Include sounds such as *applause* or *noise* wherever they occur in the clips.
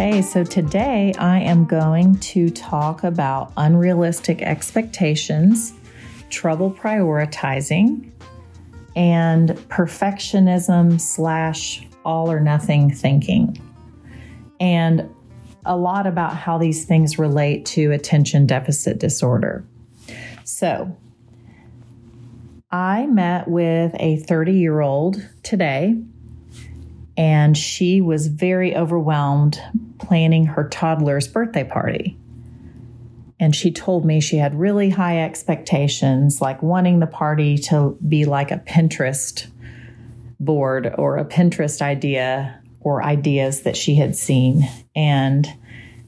Okay, so today I am going to talk about unrealistic expectations, trouble prioritizing, and perfectionism slash all or nothing thinking. And a lot about how these things relate to attention deficit disorder. So, I met with a 30 year old today and she was very overwhelmed planning her toddler's birthday party. And she told me she had really high expectations, like wanting the party to be like a Pinterest board or a Pinterest idea or ideas that she had seen. And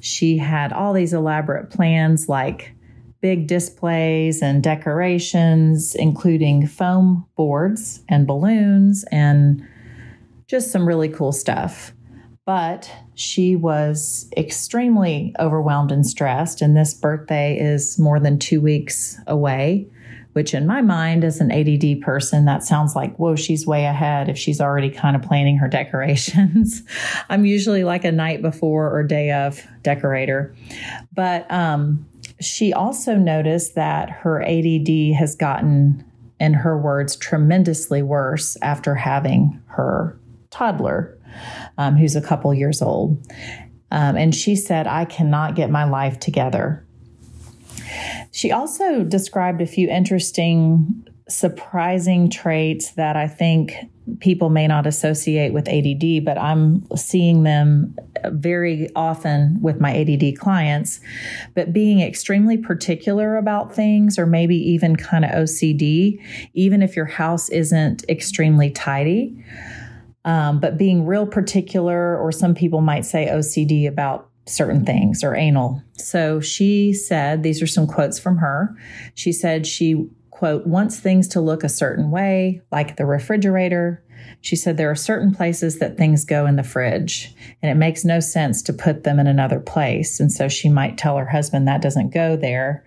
she had all these elaborate plans, like big displays and decorations, including foam boards and balloons and just some really cool stuff. But she was extremely overwhelmed and stressed, and this birthday is more than two weeks away, which in my mind, as an ADD person, that sounds like, whoa, she's way ahead if she's already kind of planning her *laughs* decorations. I'm usually like a night before or day of decorator. But um, she also noticed that her ADD has gotten, in her words, tremendously worse after having her toddler um, who's a couple years old. Um, and she said, I cannot get my life together. She also described a few interesting, surprising traits that I think people may not associate with ADD, but I'm seeing them very often with my ADD clients. But being extremely particular about things, or maybe even kind of OCD, even if your house isn't extremely tidy um, but being real particular, or some people might say OCD about certain things or anal. So she said, these are some quotes from her. She said she, quote, wants things to look a certain way, like the refrigerator. She said there are certain places that things go in the fridge, and it makes no sense to put them in another place. And so she might tell her husband that doesn't go there.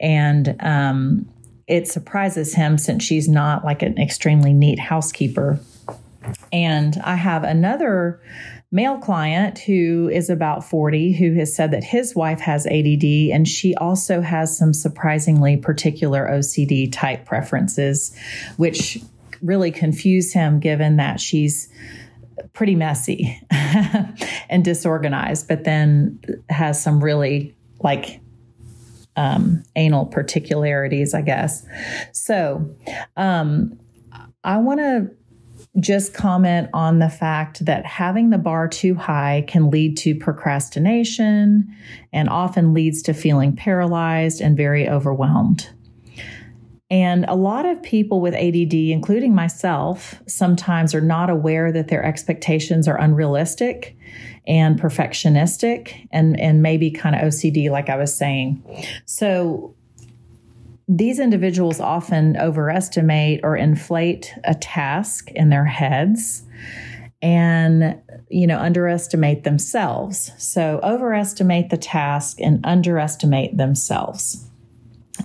And um, it surprises him since she's not like an extremely neat housekeeper and I have another male client who is about 40 who has said that his wife has ADD and she also has some surprisingly particular OCD type preferences, which really confuse him given that she's pretty messy *laughs* and disorganized, but then has some really like um, anal particularities, I guess. So um, I want to just comment on the fact that having the bar too high can lead to procrastination and often leads to feeling paralyzed and very overwhelmed. And a lot of people with ADD, including myself, sometimes are not aware that their expectations are unrealistic and perfectionistic and, and maybe kind of OCD, like I was saying. So these individuals often overestimate or inflate a task in their heads and you know underestimate themselves. So overestimate the task and underestimate themselves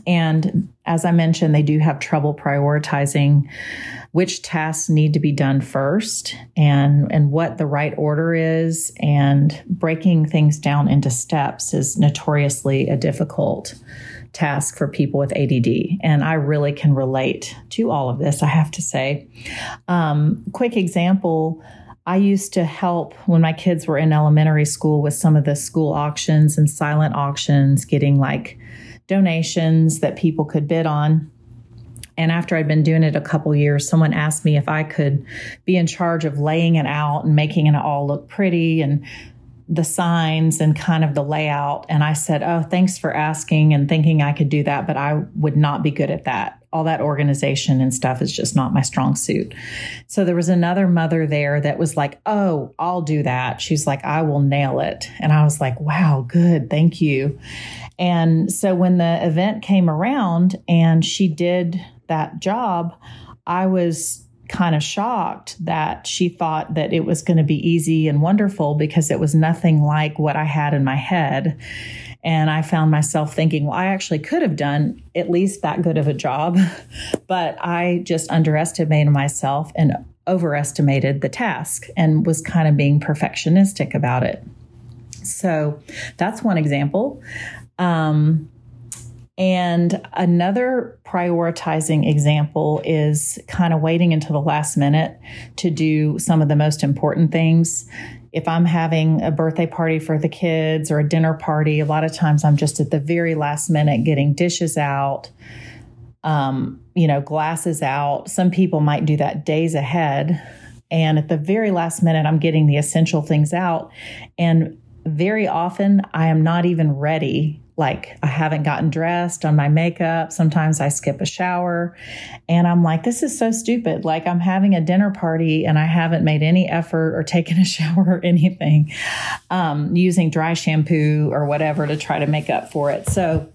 and as i mentioned they do have trouble prioritizing which tasks need to be done first and and what the right order is and breaking things down into steps is notoriously a difficult task for people with ADD. And I really can relate to all of this, I have to say. Um, quick example. I used to help when my kids were in elementary school with some of the school auctions and silent auctions, getting like donations that people could bid on. And after I'd been doing it a couple years, someone asked me if I could be in charge of laying it out and making it all look pretty and the signs and kind of the layout. And I said, Oh, thanks for asking and thinking I could do that, but I would not be good at that. All that organization and stuff is just not my strong suit. So there was another mother there that was like, Oh, I'll do that. She's like, I will nail it. And I was like, Wow, good. Thank you. And so when the event came around and she did that job, I was kind of shocked that she thought that it was going to be easy and wonderful because it was nothing like what I had in my head. And I found myself thinking, well, I actually could have done at least that good of a job, *laughs* but I just underestimated myself and overestimated the task and was kind of being perfectionistic about it. So that's one example. Um, and another prioritizing example is kind of waiting until the last minute to do some of the most important things. If I'm having a birthday party for the kids or a dinner party, a lot of times I'm just at the very last minute getting dishes out, um, you know, glasses out. Some people might do that days ahead. And at the very last minute, I'm getting the essential things out. And very often, I am not even ready like I haven't gotten dressed on my makeup. Sometimes I skip a shower and I'm like, this is so stupid. Like I'm having a dinner party and I haven't made any effort or *laughs* taken a shower or anything, um, using dry shampoo or whatever to try to make up for it. So,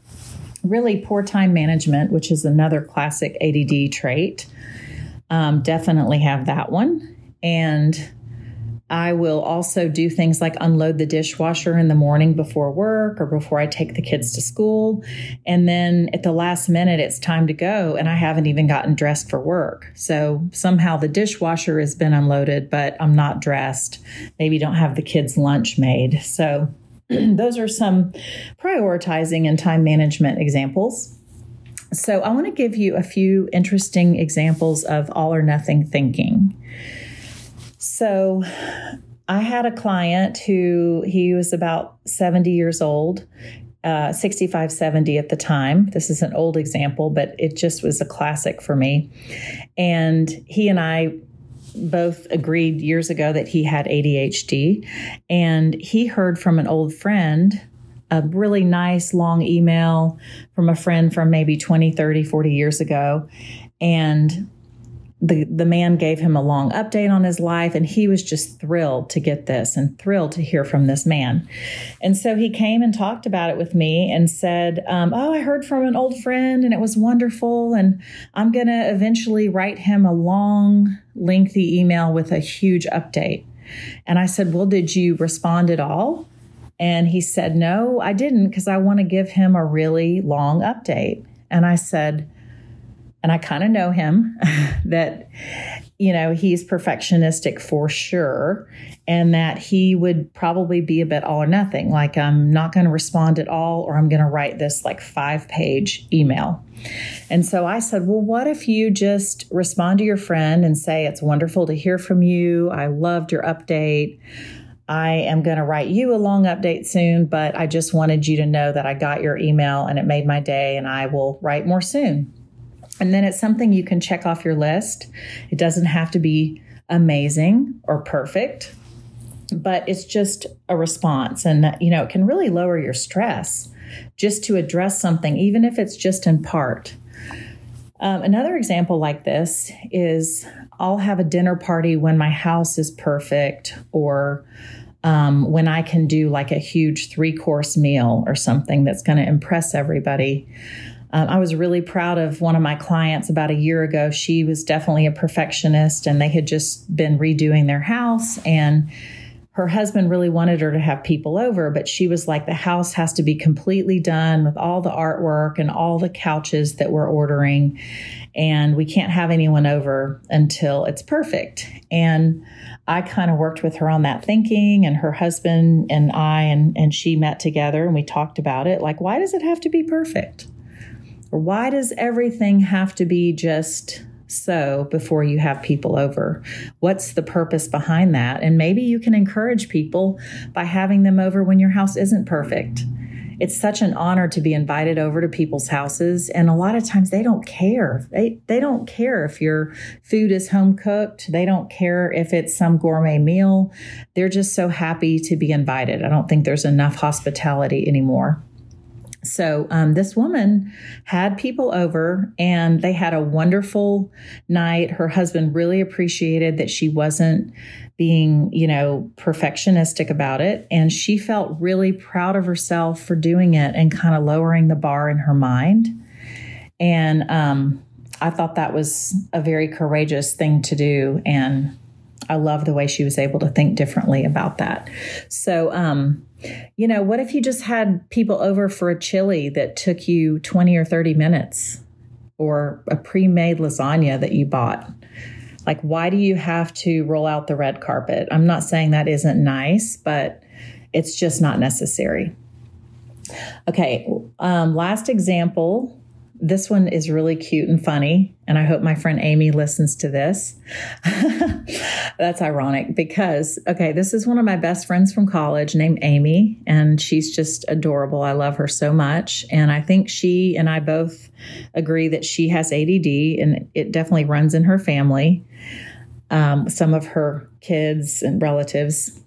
really, poor time management, which is another classic ADD trait, um, definitely have that one. And I will also do things like unload the dishwasher in the morning before work or before I take the kids to school. And then at the last minute, it's time to go, and I haven't even gotten dressed for work. So somehow the dishwasher has been unloaded, but I'm not dressed. Maybe don't have the kids' lunch made. So *clears throat* those are some prioritizing and time management examples. So I want to give you a few interesting examples of all or nothing thinking. So I had a client who he was about 70 years old, uh, 65, 70 at the time. This is an old example, but it just was a classic for me. And he and I both agreed years ago that he had ADHD. And he heard from an old friend a really nice long email from a friend from maybe 20, 30, 40 years ago. And the, the man gave him a long update on his life, and he was just thrilled to get this and thrilled to hear from this man. And so he came and talked about it with me and said, um, Oh, I heard from an old friend and it was wonderful. And I'm going to eventually write him a long, lengthy email with a huge update. And I said, Well, did you respond at all? And he said, No, I didn't because I want to give him a really long update. And I said, and I kind of know him *laughs* that, you know, he's perfectionistic for sure, and that he would probably be a bit all or nothing. Like, I'm not going to respond at all, or I'm going to write this like five page email. And so I said, Well, what if you just respond to your friend and say, It's wonderful to hear from you. I loved your update. I am going to write you a long update soon, but I just wanted you to know that I got your email and it made my day, and I will write more soon. And then it's something you can check off your list. It doesn't have to be amazing or perfect, but it's just a response. And, you know, it can really lower your stress just to address something, even if it's just in part. Um, another example like this is I'll have a dinner party when my house is perfect or um, when I can do like a huge three course meal or something that's going to impress everybody. Um, I was really proud of one of my clients about a year ago. She was definitely a perfectionist, and they had just been redoing their house. And her husband really wanted her to have people over, but she was like, the house has to be completely done with all the artwork and all the couches that we're ordering. And we can't have anyone over until it's perfect. And I kind of worked with her on that thinking, and her husband and I and, and she met together and we talked about it. Like, why does it have to be perfect? Why does everything have to be just so before you have people over? What's the purpose behind that? And maybe you can encourage people by having them over when your house isn't perfect. it's such an honor to be invited over to people's houses and a lot of times they don't care they they don't care if your food is home cooked they don't care if it's some gourmet meal they're just so happy to be invited i don't think there's enough hospitality anymore so um, this woman had people over and they had a wonderful night. Her husband really appreciated that she wasn't being, you know, perfectionistic about it. And she felt really proud of herself for doing it and kind of lowering the bar in her mind. And um, I thought that was a very courageous thing to do. And I love the way she was able to think differently about that. So, um, you know, what if you just had people over for a chili that took you 20 or 30 minutes or a pre made lasagna that you bought? Like, why do you have to roll out the red carpet? I'm not saying that isn't nice, but it's just not necessary. Okay, um, last example this one is really cute and funny. And I hope my friend Amy listens to this. *laughs* That's ironic because, okay, this is one of my best friends from college named Amy, and she's just adorable. I love her so much. And I think she and I both agree that she has ADD, and it definitely runs in her family. Um, some of her kids and relatives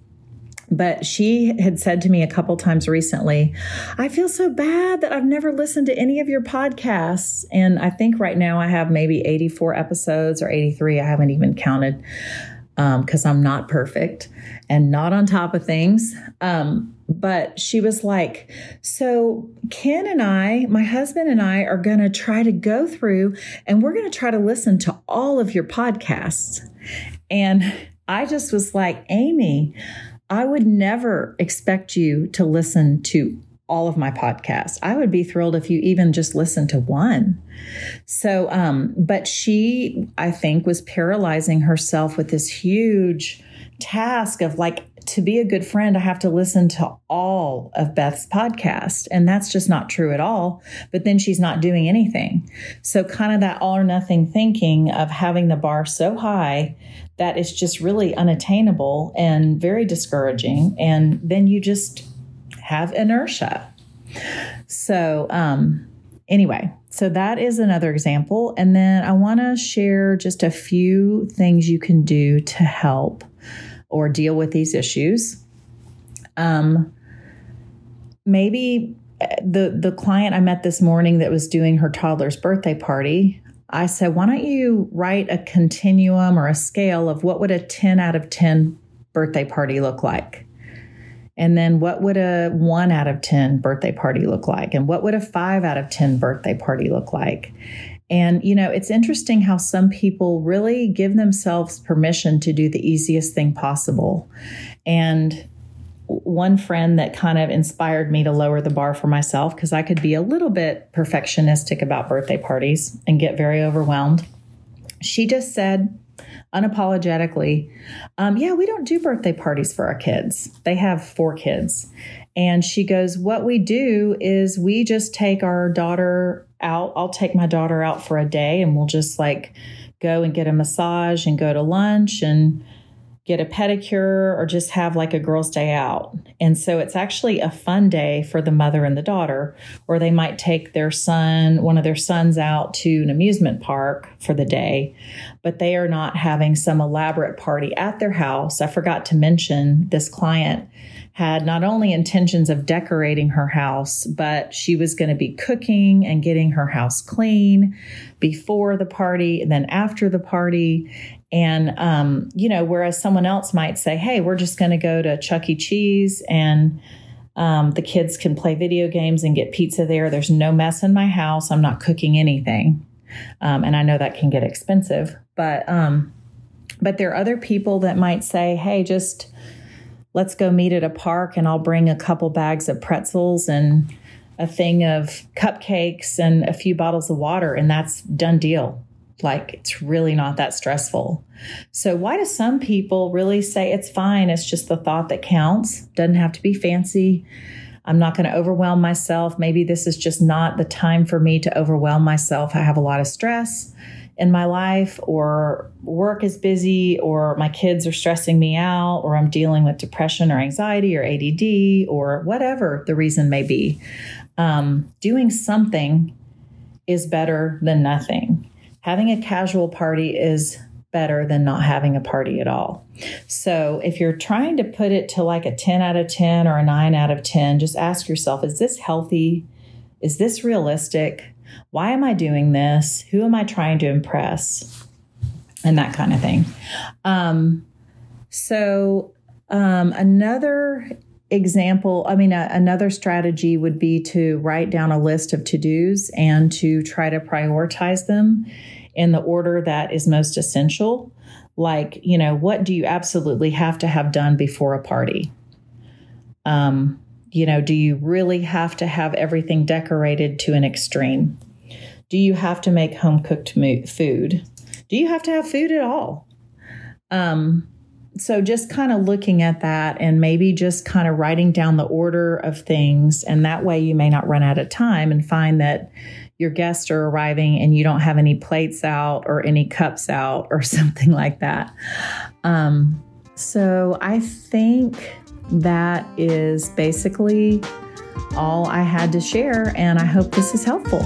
but she had said to me a couple times recently, I feel so bad that I've never listened to any of your podcasts. And I think right now I have maybe 84 episodes or 83. I haven't even counted because um, I'm not perfect and not on top of things. Um, but she was like, So Ken and I, my husband and I, are going to try to go through and we're going to try to listen to all of your podcasts. And I just was like, Amy, I would never expect you to listen to all of my podcasts. I would be thrilled if you even just listened to one. So, um, but she, I think, was paralyzing herself with this huge task of like, to be a good friend, I have to listen to all of Beth's podcast. And that's just not true at all. But then she's not doing anything. So, kind of that all or nothing thinking of having the bar so high that is just really unattainable and very discouraging. And then you just have inertia. So, um, anyway, so that is another example. And then I want to share just a few things you can do to help or deal with these issues. Um, maybe uh, the the client I met this morning that was doing her toddler's birthday party, I said, why don't you write a continuum or a scale of what would a 10 out of 10 birthday party look like? And then what would a 1 out of 10 birthday party look like? And what would a 5 out of 10 birthday party look like? And, you know, it's interesting how some people really give themselves permission to do the easiest thing possible. And one friend that kind of inspired me to lower the bar for myself because I could be a little bit perfectionistic about birthday parties and get very overwhelmed. She just said, unapologetically, um, Yeah, we don't do birthday parties for our kids. They have four kids. And she goes, What we do is we just take our daughter out. I'll take my daughter out for a day and we'll just like go and get a massage and go to lunch and get a pedicure or just have like a girls' day out. And so it's actually a fun day for the mother and the daughter, or they might take their son, one of their sons out to an amusement park for the day, but they are not having some elaborate party at their house. I forgot to mention this client had not only intentions of decorating her house, but she was going to be cooking and getting her house clean before the party and then after the party. And, um, you know, whereas someone else might say, hey, we're just going to go to Chuck E. Cheese and um, the kids can play video games and get pizza there. There's no mess in my house. I'm not cooking anything. Um, and I know that can get expensive, but, um, but there are other people that might say, hey, just let's go meet at a park and I'll bring a couple bags of pretzels and a thing of cupcakes and a few bottles of water, and that's done deal. Like it's really not that stressful. So, why do some people really say it's fine? It's just the thought that counts. Doesn't have to be fancy. I'm not going to overwhelm myself. Maybe this is just not the time for me to overwhelm myself. I have a lot of stress in my life, or work is busy, or my kids are stressing me out, or I'm dealing with depression or anxiety or ADD, or whatever the reason may be, um, doing something is better than nothing. Having a casual party is better than not having a party at all. So, if you're trying to put it to like a 10 out of 10 or a 9 out of 10, just ask yourself is this healthy? Is this realistic? Why am I doing this? Who am I trying to impress? And that kind of thing. Um, so, um, another example, I mean, a, another strategy would be to write down a list of to dos and to try to prioritize them in the order that is most essential. Like, you know, what do you absolutely have to have done before a party? Um, you know, do you really have to have everything decorated to an extreme? Do you have to make home cooked food? Do you have to have food at all? Um, so just kind of looking at that and maybe just kind of writing down the order of things. And that way you may not run out of time and find that your guests are arriving and you don't have any plates out or any cups out or *laughs* something like that. Um, so I think that is basically all I had to share, and I hope this is helpful.